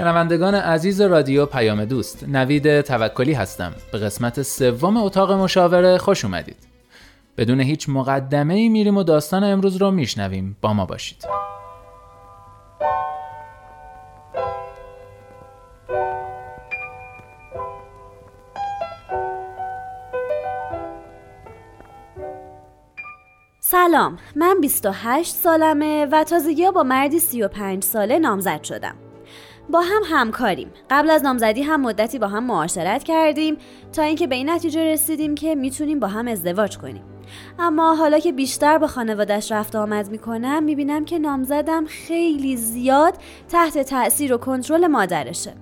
شنوندگان عزیز رادیو پیام دوست نوید توکلی هستم. به قسمت سوم اتاق مشاوره خوش اومدید. بدون هیچ مقدمه ای میریم و داستان امروز رو میشنویم. با ما باشید. سلام. من 28 سالمه و تازگی با مردی 35 ساله نامزد شدم. با هم همکاریم. قبل از نامزدی هم مدتی با هم معاشرت کردیم تا اینکه به این نتیجه رسیدیم که می‌تونیم با هم ازدواج کنیم. اما حالا که بیشتر با خانوادش رفت آمد می‌کنم می‌بینم که نامزدم خیلی زیاد تحت تاثیر و کنترل مادرشه.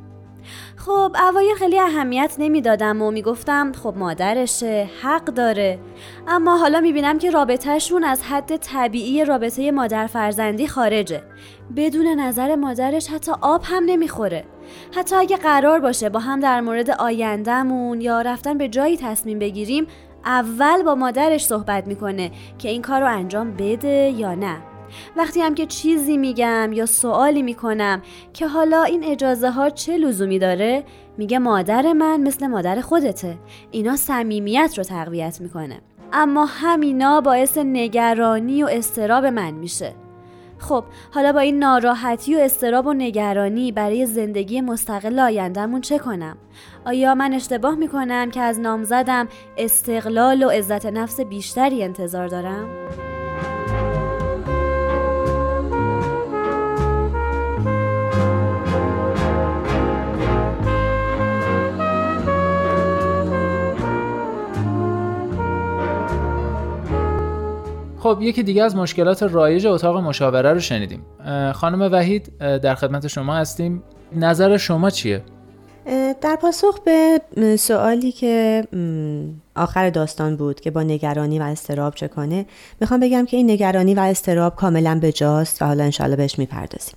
خب اوایل خیلی اهمیت نمی‌دادم و می‌گفتم خب مادرشه حق داره. اما حالا می‌بینم که رابطهشون از حد طبیعی رابطه مادر فرزندی خارجه. بدون نظر مادرش حتی آب هم نمی‌خوره. حتی اگه قرار باشه با هم در مورد آیندهمون یا رفتن به جایی تصمیم بگیریم اول با مادرش صحبت می‌کنه که این کار رو انجام بده یا نه. وقتی هم که چیزی میگم یا سوالی می‌کنم که حالا این اجازه ها چه لزومی داره میگه مادر من مثل مادر خودته اینا صمیمیت رو تقویت می‌کنه اما همینا باعث نگرانی و استراب من میشه خب حالا با این ناراحتی و استراب و نگرانی برای زندگی مستقل آیندهمون چه کنم؟ آیا من اشتباه می‌کنم که از نامزدم استقلال و عزت نفس بیشتری انتظار دارم؟ خب یکی دیگه از مشکلات رایج اتاق مشاوره رو شنیدیم. خانم وحید در خدمت شما هستیم. نظر شما چیه؟ در پاسخ به سوالی که آخر داستان بود که با نگرانی و استراب چه کنه می‌خوام بگم که این نگرانی و استراب کاملا به جاست و حالا انشالله بهش می‌پردازیم.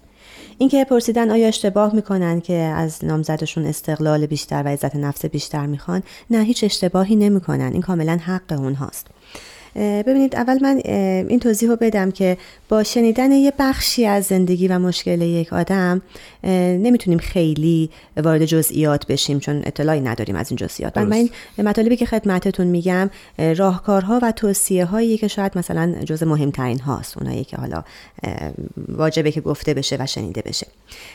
اینکه پرسیدن آیا اشتباه می‌کنن که از نامزدشون استقلال بیشتر و عزت نفس بیشتر می‌خوان نه هیچ اشتباهی نمی‌کنن. این کاملا حق اونهاست. ببینید اول من این توضیح رو بدم که با شنیدن یه بخشی از زندگی و مشکل یک آدم نمی‌تونیم خیلی وارد جزئیات بشیم چون اطلاعی نداریم از این جزئیات. من این مطالبی که خدمتتون میگم راهکارها و توصیه هایی که شاید مثلا جز مهمترین هاست اونایی که حالا واجبه که گفته بشه و شنیده بشه.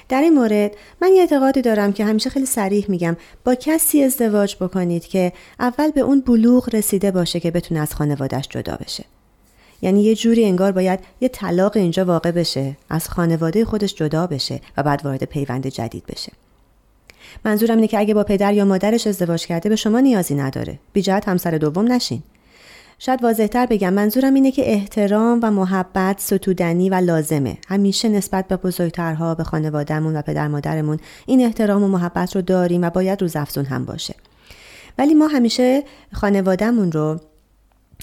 در این مورد من یه اعتقادی دارم که همیشه خیلی سریح میگم با کسی ازدواج بکنید که اول به اون بلوغ رسیده باشه که بتونه از خانوادهش جدا بشه. یعنی یه جوری انگار باید یه طلاق اینجا واقع بشه از خانواده خودش جدا بشه و بعد وارد پیوند جدید بشه. منظورم اینه که اگه با پدر یا مادرش ازدواج کرده به شما نیازی نداره. بیجهت همسر دوم نشین. شاید واضحتر بگم منظورم اینه که احترام و محبت ستودنی و لازمه. همیشه نسبت به بزرگترها به خانوادهمون و پدر مادرمون این احترام و محبت رو داریم و باید روز افزون هم باشه. ولی ما همیشه خانوادهمون رو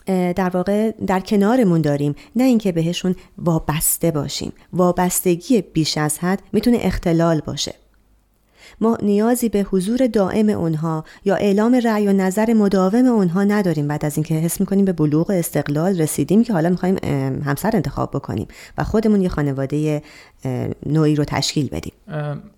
در واقع در کنارمون داریم. نه اینکه بهشون وابسته باشیم. وابستگی بیش از حد می‌تونه اختلال باشه. ما نیازی به حضور دائم اونها یا اعلام رأی و نظر مداوم اونها نداریم. بعد از اینکه حس می‌کنیم به بلوغ استقلال رسیدیم که حالا می‌خوایم همسر انتخاب بکنیم و خودمون یه خانواده نوعی رو تشکیل بدیم.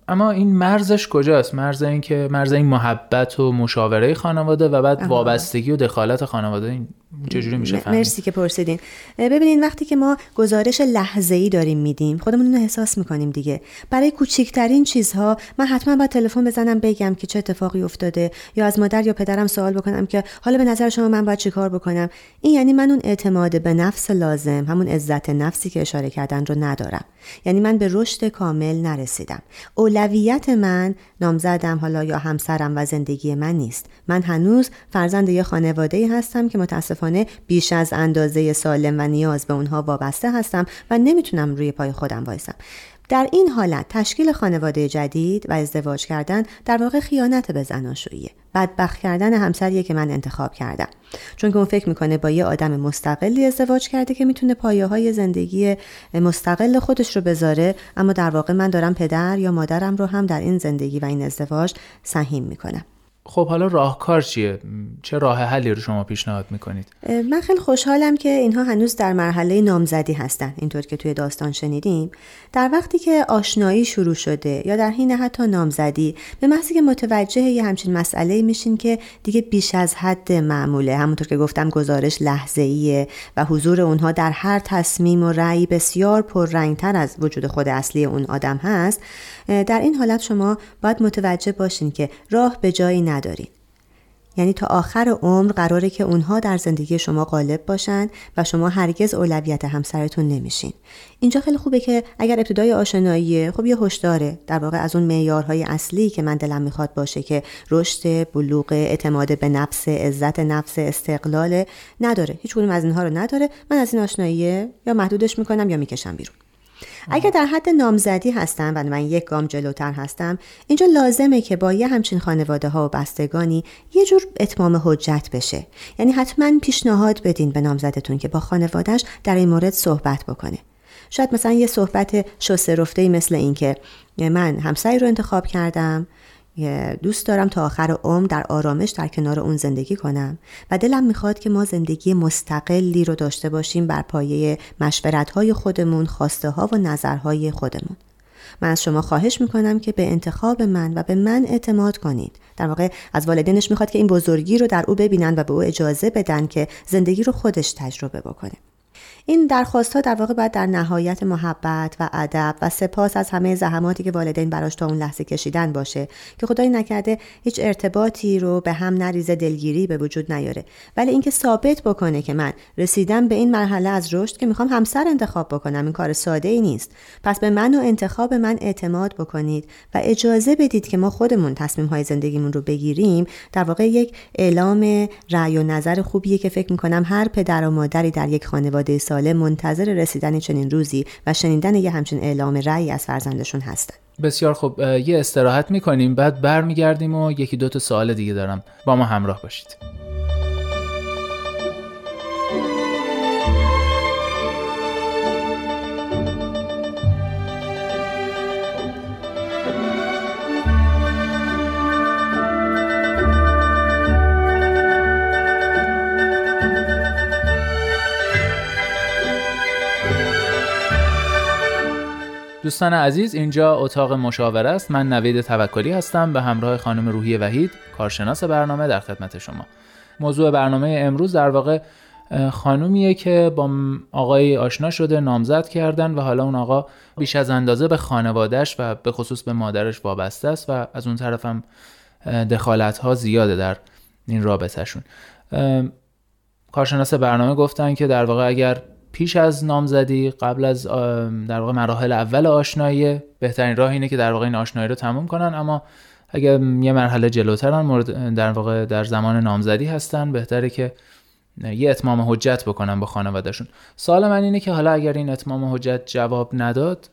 اما این مرزش کجاست؟ مرز این که مرز این محبت و مشاوره خانواده و بعد وابستگی و دخالت خانواده. این چجوری میشه فهمید؟ مرسی که پرسیدین. ببینین وقتی که ما گزارش لحظه ای داریم میدیم خودمون رو احساس می‌کنیم دیگه. برای کوچکترین چیزها من حتما باید تلفن بزنم بگم که چه اتفاقی افتاده یا از مادر یا پدرم سوال بکنم که حالا به نظر شما من باید چیکار بکنم؟ این یعنی من اون اعتماد به نفس لازم همون عزت نفسی که اشاره کردن رو ندارم. یعنی من به رشد کامل نرسیدم. اولویت من نامزدم حالا یا همسرم و زندگی من نیست. من هنوز فرزند یه خانواده هستم که متاسفانه بیش از اندازه سالم و نیاز به اونها وابسته هستم و نمی‌تونم روی پای خودم وایسم. در این حالت تشکیل خانواده جدید و ازدواج کردن در واقع خیانت به زناشوییه بدبخت کردن همسریه که من انتخاب کردم. چون که اون فکر می‌کنه با یه آدم مستقلی ازدواج کرده که می‌تونه پایه های زندگی مستقل خودش رو بذاره اما در واقع من دارم پدر یا مادرم رو هم در این زندگی و این ازدواج سهیم می‌کنم. خب حالا راهکار چیه؟ چه راه حلی رو شما پیشنهاد می‌کنید؟ من خیلی خوشحالم که اینها هنوز در مرحله نامزدی هستن اینطور که توی داستان شنیدیم. در وقتی که آشنایی شروع شده یا در حین حتی نامزدی به محضی که متوجه یه همچین مسئله میشین که دیگه بیش از حد معموله. همونطور که گفتم گزارش لحظه و حضور اونها در هر تصمیم و رأی بسیار پررنگتر از وجود خود اصلی اون آدم هست. در این حالت شما باید متوجه باشین که راه به جایی ندارین. یعنی تا آخر عمر قراره که اونها در زندگی شما غالب باشن و شما هرگز اولویت همسرتون نمیشین. اینجا خیلی خوبه که اگر ابتدای آشنایی خب یه هشداره در واقع از اون معیارهای اصلی که من دلم می‌خواد باشه که رشد بلوغ اعتماد به نفس عزت نفس استقلال نداره. هیچ کدوم از اینها رو نداره. من از این آشنایی یا محدودش می‌کنم یا می‌کشم بیرون. اگر در حد نامزدی هستم و من یک گام جلوتر هستم اینجا لازمه که با یه همچین خانواده ها و بستگانی یه جور اتمام حجت بشه. یعنی حتما پیشنهاد بدین به نامزدتون که با خانوادهش در این مورد صحبت بکنه. شاید مثلا یه صحبت شسته رفته مثل این که من همسایی رو انتخاب کردم دوست دارم تا آخر عمر در آرامش در کنار اون زندگی کنم. و دلم می‌خواد که ما زندگی مستقلی رو داشته باشیم بر پایه مشورت های خودمون خواسته ها و نظرهای خودمون. من از شما خواهش می‌کنم که به انتخاب من و به من اعتماد کنید. در واقع از والدینش می‌خواد که این بزرگی رو در او ببینن و به او اجازه بدن که زندگی رو خودش تجربه بکنه. این درخواست ها در واقع باید در نهایت محبت و ادب و سپاس از همه زحماتی که والدین براش تا اون لحظه کشیدن باشه که خدای نکرده هیچ ارتباطی رو به هم نریزه دلگیری به وجود نیاره. ولی اینکه ثابت بکنه که من رسیدم به این مرحله از رشد که می‌خوام همسر انتخاب بکنم این کار ساده ای نیست. پس به من و انتخاب من اعتماد بکنید و اجازه بدید که ما خودمون تصمیم های زندگیمون رو بگیریم. در واقع یک اعلام رأی و نظر خوبیه که فکر می‌کنم هر پدر و مادری در یک خانواده ساله منتظر رسیدن چنین روزی و شنیدن یه همچین اعلام رأی از فرزندشون هستن بسیار خوب یه استراحت می‌کنیم بعد برمیگردیم و یکی دو تا سوال دیگه دارم. با ما همراه باشید. دوستان عزیز اینجا اتاق مشاوره است. من نوید توکلی هستم. به همراه خانم روحی وحید کارشناس برنامه در خدمت شما. موضوع برنامه امروز در واقع خانومیه که با آقای آشنا شده نامزد کردن و حالا اون آقا بیش از اندازه به خانوادهش و به خصوص به مادرش وابسته است و از اون طرف هم دخالت ها زیاده در این رابطهشون. کارشناس برنامه گفتن که در واقع اگر پیش از نامزدی قبل از در واقع مراحل اول آشنایی بهترین راه اینه که در واقع این آشنایی رو تموم کنن. اما اگر یه مرحله جلوترن مورد در واقع در زمان نامزدی هستن بهتره که یه اتمام حجت بکنن با خانوادهشون. سوال من اینه که حالا اگر این اتمام حجت جواب نداد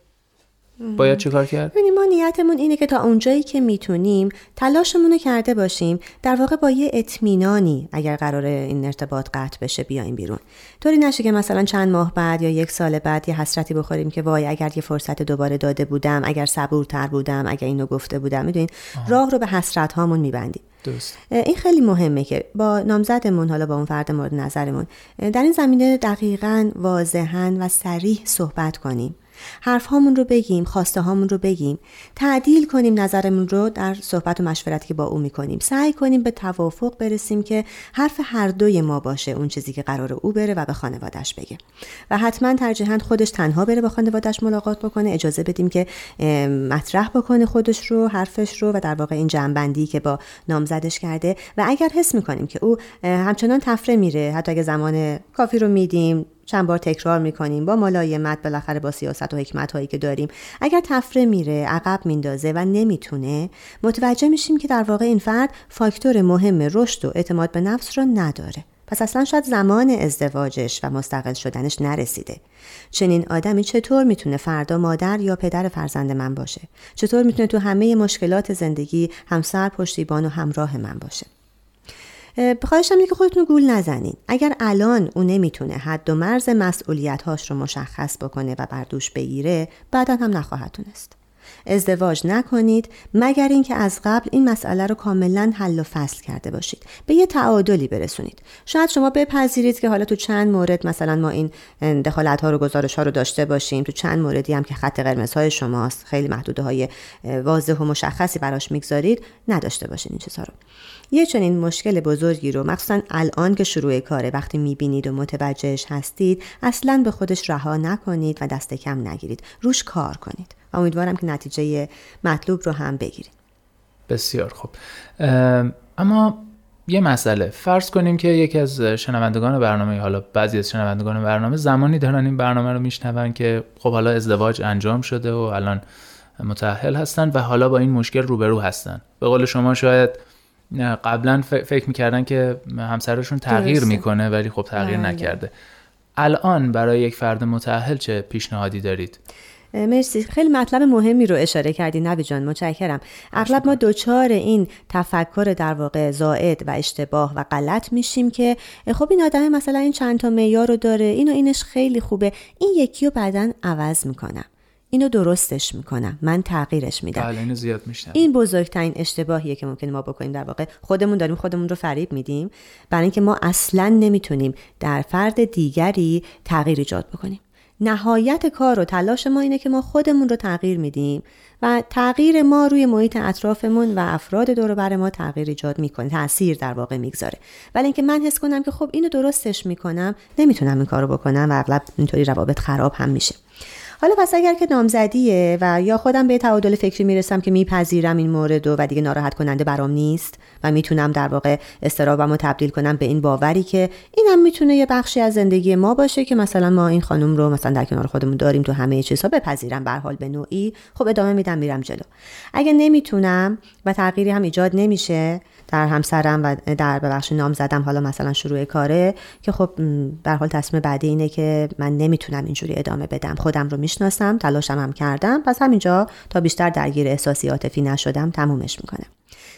باید چه کار کرد؟ ببینیم ما نیتمون اینه که تا اونجایی که می‌تونیم تلاشمون رو کرده باشیم. در واقع با یه اطمینانی اگر قرار این ارتباط قطع بشه بیایم بیرون. طوری نشه که مثلا چند ماه بعد یا یک سال بعد یه حسرتی بخوریم که وای اگر یه فرصت دوباره داده بودم اگر صبورتر بودم اگر اینو گفته بودم. می‌دونین؟ راه رو به حسرت هامون میبندیم. درست. این خیلی مهمه که با نامزدمون حالا با اون فرد مورد نظرمون در این زمینه دقیقا واضحا و سریح صحبت کنیم. حرف هامون رو بگیم خواسته هامون رو بگیم. تعدیل کنیم نظرمون رو در صحبت و مشورتی که با او می‌کنیم. سعی کنیم به توافق برسیم که حرف هر دوی ما باشه اون چیزی که قرار او بره و به خانوادش بگه. و حتما ترجیحاً خودش تنها بره با خانوادش ملاقات بکنه اجازه بدیم که مطرح بکنه خودش رو حرفش رو و در واقع این جنبندی که با نامزدش کرده. و اگر حس می‌کنیم که او همچنان تفره میره حتی اگه زمان کافی رو میدیم چند بار تکرار می‌کنیم با ملایمت بالاخره با سیاست و حکمت هایی که داریم. اگر تفره میره عقب میندازه و نمی‌تونه متوجه میشیم که در واقع این فرد فاکتور مهم رشد و اعتماد به نفس رو نداره. پس اصلا شاید زمان ازدواجش و مستقل شدنش نرسیده. چنین آدمی چطور می‌تونه فردا مادر یا پدر فرزند من باشه؟ چطور می‌تونه تو همه مشکلات زندگی همسر پشتیبان و همراه من باشه؟ خواهشم که خودتون گول نزنین. اگر الان او نمی‌تونه حد و مرز مسئولیت هاش رو مشخص بکنه و بر دوش بگیره بعدا هم نخواهد تونست. ازدواج نکنید مگر اینکه از قبل این مسئله رو کاملا حل و فصل کرده باشید. به یه تعادلی برسونید. شاید شما بپذیرید که حالا تو چند مورد مثلا ما این دخالت ها رو گزارش ها رو داشته باشیم. تو چند موردی هم که خط قرمز های شماست خیلی محدوده های واضح و مشخصی براش می‌گذارید نداشته باشین این چیزها رو. یه چنین مشکل بزرگی رو مخصوصا الان که شروع کاره وقتی می‌بینید و متوجهش هستید اصلا به خودش رها نکنید و دست کم نگیرید. روش کار کنید. و امیدوارم که نتیجه مطلوب رو هم بگیرید. بسیار خوب. اما یه مسئله. فرض کنیم که یکی از شنوندگان برنامه حالا بعضی از شنوندگان برنامه زمانی دارن این برنامه رو میشنون که خب حالا ازدواج انجام شده و الان متأهل هستن و حالا با این مشکل روبرو هستن. به قول شما شاید قبلا فکر می‌کردن که همسرشون تغییر می‌کنه ولی خب تغییر بله. نکرده. الان برای یک فرد متأهل چه پیشنهادی دارید؟ مرسی. خیلی مطلب مهمی رو اشاره کردی نبی جان متشکرم. اغلب ما دوچار این تفکر در واقع زائد و اشتباه و غلط میشیم که خب این آدم مثلا این چند تا معیار رو داره اینو اینش خیلی خوبه. این یکی رو بعدا عوض می‌کنم. اینو درستش می‌کنم. من تغییرش میدم. بله اینو زیاد این بزرگترین اشتباهیه که ممکنه ما بکنیم در واقع. خودمون داریم خودمون رو فریب میدیم. برای اینکه ما اصلا نمی‌تونیم در فرد دیگری تغییر ایجاد بکنیم. نهایت کار و تلاش ما اینه که ما خودمون رو تغییر میدیم و تغییر ما روی محیط اطرافمون و افراد دور بر ما تغییر ایجاد می‌کنه تاثیر در واقع می‌گذاره. ولی اینکه من حس کنم که خب اینو درستش می‌کنم نمی‌تونم این کارو بکنم و اغلب اینطوری روابط خراب هم میشه. حالا پس اگر که نامزدیه و یا خودم به تعادل فکری می‌رسم که میپذیرم این مورد و دیگه ناراحت کننده برام نیست و می‌تونم در واقع استرابم تبدیل کنم به این باوری که اینم می‌تونه یه بخشی از زندگی ما باشه که مثلا ما این خانم رو مثلا در کنار خودمون داریم تو همه چیزها بپذیرم به حال به نوعی خب ادامه میدم میرم جلو. اگه نمی‌تونم و تغییری هم ایجاد نمیشه در همسرم و در ببخش نام زدم حالا مثلا شروع کاره که خب به حال تصمیم بعدی اینه که من نمی‌تونم اینجوری ادامه بدم خودم رو می‌شناسم تلاشم هم کردم. پس همینجا تا بیشتر درگیر احساسی عاطفی نشدم تمومش می‌کنم.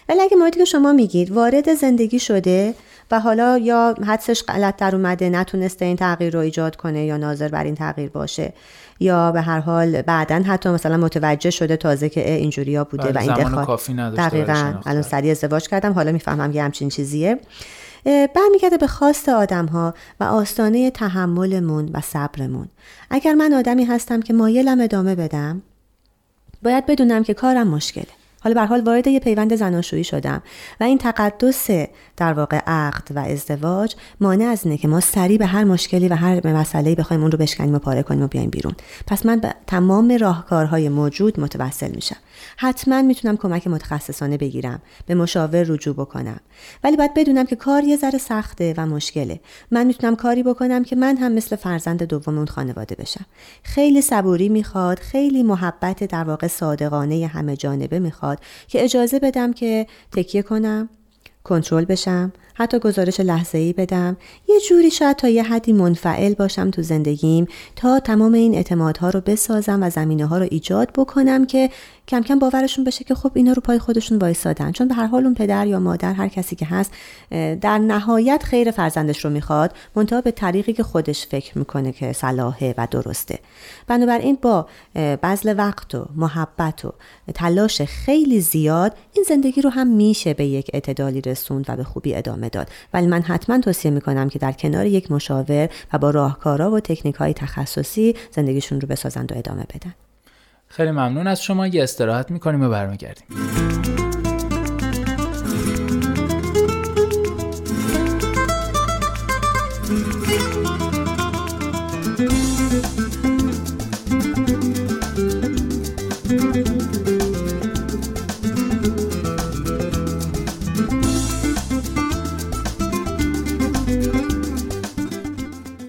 ولی اگه موردی که شما میگید وارد زندگی شده و حالا یا حدسش غلط در اومده نتونسته این تغییر رو ایجاد کنه یا ناظر بر این تغییر باشه یا به هر حال بعدا حتی مثلا متوجه شده تازه که اینجوری ها بوده و این دخواه دقیقا. الان سریع ازدواج کردم. حالا می‌فهمم که همچین چیزیه. برمیگرده به خواست آدم ها و آستانه تحملمون و صبرمون. اگر من آدمی هستم که مایلم ادامه بدم باید بدونم که کارم مشکله. حالا به حال وارد یه پیوند زناشویی شدم و این تقدس در واقع عقد و ازدواج مانع از اینه که ما سریع به هر مشکلی و هر مسئله بخوایم اون رو بشکنیم و پاره کنیم و بیایم بیرون. پس من به تمام راهکارهای موجود متوسل میشم. حتما می‌تونم کمک متخصصانه بگیرم به مشاور رجوع بکنم. ولی باید بدونم که کار یه ذره سخته و مشکله. من می‌تونم کاری بکنم که من هم مثل فرزند دوم اون خانواده بشم. خیلی صبوری می‌خواد خیلی محبت در واقع صادقانه همه جانبه می‌خواد. که اجازه بدم که تکیه کنم کنترل بشم حتی گزارش لحظه ای بدم. یه جوری شاید تا یه حدی منفعل باشم تو زندگیم تا تمام این اعتمادها رو بسازم و زمینه ها رو ایجاد بکنم که کم کم باورشون بشه که خب اینا رو پای خودشون وایسادن. چون به هر حال اون پدر یا مادر هر کسی که هست در نهایت خیر فرزندش رو می‌خواد منتها به طریقی که خودش فکر می‌کنه که صلاحه و درسته. بنابراین با بذل وقت و محبت و تلاش خیلی زیاد این زندگی رو هم میشه به یک اعتدالی رسوند و به خوبی ادامه داد. ولی من حتما توصیه می‌کنم که در کنار یک مشاور و با راهکارا و تکنیک های تخصصی زندگیشون رو بسازند و ادامه بدن. خیلی ممنون از شما یه استراحت می‌کنیم و برمیگردیم.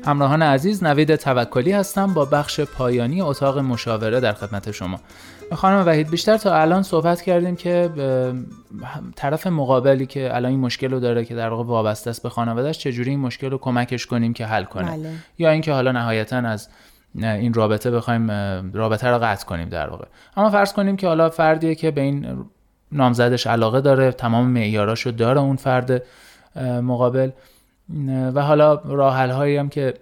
همراهان عزیز نوید توکلی هستم با بخش پایانی اتاق مشاوره در خدمت شما. خانم وحید بیشتر تا الان صحبت کردیم که طرف مقابلی که الان این مشکل رو داره که در واقع وابسته است به خانوادهش چجوری این مشکل رو کمکش کنیم که حل کنه؟ بله. یا اینکه حالا نهایتا از این رابطه بخوایم رابطه رو قطع کنیم در واقع. اما فرض کنیم که حالا فردیه که به این نامزدش علاقه داره تمام معیاراشو داره اون فرد مقابل. و حالا راه هایی هم که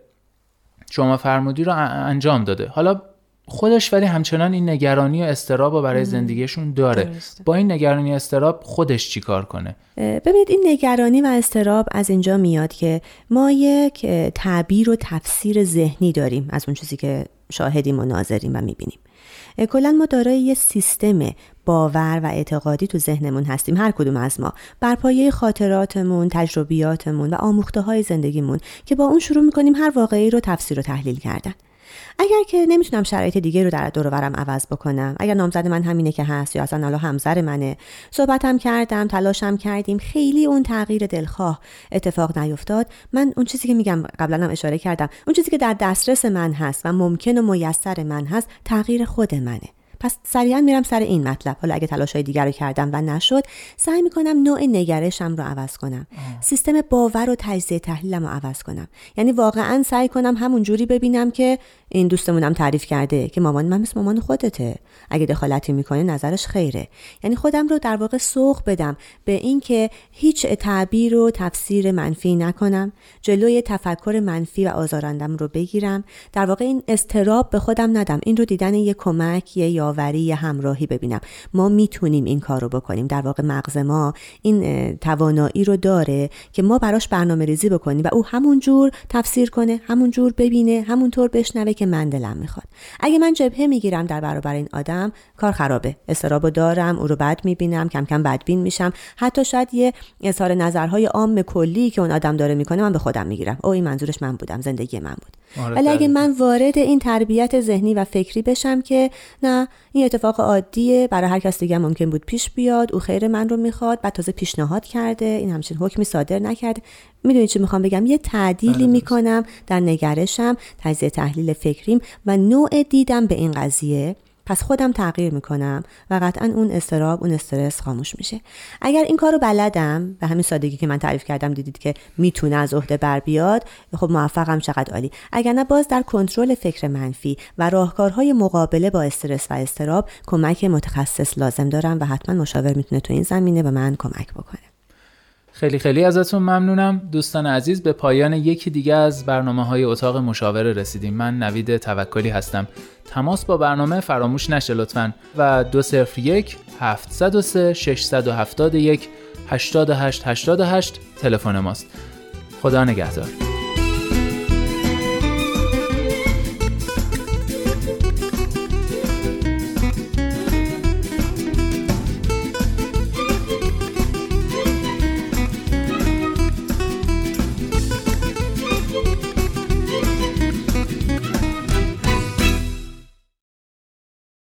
شما فرمودی رو انجام داده. حالا خودش ولی همچنان این نگرانی و استراب رو برای زندگیشون داره. با این نگرانی استراب خودش چیکار کنه؟ ببینید این نگرانی و استراب از اینجا میاد که ما یک تعبیر و تفسیر ذهنی داریم از اون چیزی که شاهدیم و ناظریم و می‌بینیم. کلا ما دارای یه سیستم باور و اعتقادی تو ذهنمون هستیم. هر کدوم از ما. بر پایه خاطراتمون تجربیاتمون و آموخته های زندگیمون که با اون شروع می‌کنیم هر واقعی رو تفسیر و تحلیل کردن. اگر که نمی‌تونم شرایط دیگه رو در دور ورم عوض بکنم اگر نامزد من همینه که هست یا اصلا حالا همسر منه صحبتم کردم تلاشم کردیم خیلی اون تغییر دلخواه اتفاق نیفتاد. من اون چیزی که میگم قبلا هم اشاره کردم اون چیزی که در دسترس من هست و ممکن و میسر من هست تغییر خود منه. پس سریعا میرم سر این مطلب. حالا اگه تلاش های دیگر رو کردم و نشد سعی می‌کنم نوع نگرشم رو عوض کنم. سیستم باور و تجزیه تحلیلم رو عوض کنم. یعنی واقعا سعی کنم همون جوری ببینم که این دوستمونم تعریف کرده که مامان من مثل مامان خودته. اگه دخالتی می‌کنه نظرش خیره. یعنی خودم رو در واقع سوق بدم به اینکه هیچ تعبیر و تفسیر منفی نکنم جلوی تفکر منفی و آزارندم رو بگیرم. در واقع این استراب به خودم ندم. این رو دیدن یه کمک یه یاوری یه همراهی ببینم. ما می‌تونیم این کار رو بکنیم. در واقع مغز ما این توانایی رو داره که ما براش برنامه ریزی بکنیم و او همون جور تفسیر کنه همون جور ببینه همونطور بشنوه که من دلم می‌خواد. اگه من جبهه می‌گیرم در برابر این آدم کار خرابه. استرابو دارم او رو بد می‌بینم کم کم بدبین میشم. حتی شاید یه اظهار نظرهای عام کلی که اون آدم داره می‌کنه من به خودم می‌گیرم. او این منظورش من بودم زندگی من بود. آره، ولی اگه من وارد این تربیت ذهنی و فکری بشم که نه این اتفاق عادیه برای هر کس دیگه ممکن بود پیش بیاد. او خیر من رو می‌خواد بعد تازه پیشنهاد کرده. این همچین حکمی صادر نکرده. می‌دونی چی می‌خوام بگم؟ یه تعدیلی بله، می‌کنم در نگرشم تجزیه تحلیل فکریم و نوع دیدم به این قضیه. پس خودم تغییر می‌کنم و قطعا اون استراب اون استرس خاموش میشه. اگر این کارو بلدم به همین سادگی که من تعریف کردم دیدید که می‌تونه از عهده بر بیاد خب موفقم چقدر عالی. اگر نه باز در کنترل فکر منفی و راهکارهای مقابله با استرس و استراب کمک متخصص لازم دارم و حتما مشاور می‌تونه تو این زمینه به من کمک بکنه. خیلی خیلی ازتون ممنونم. دوستان عزیز به پایان یکی دیگه از برنامه های اتاق مشاوره رسیدیم. من نوید توکلی هستم. تماس با برنامه فراموش نشه لطفا. و 201 703 671 8888 تلفن ماست. خدا نگهدار.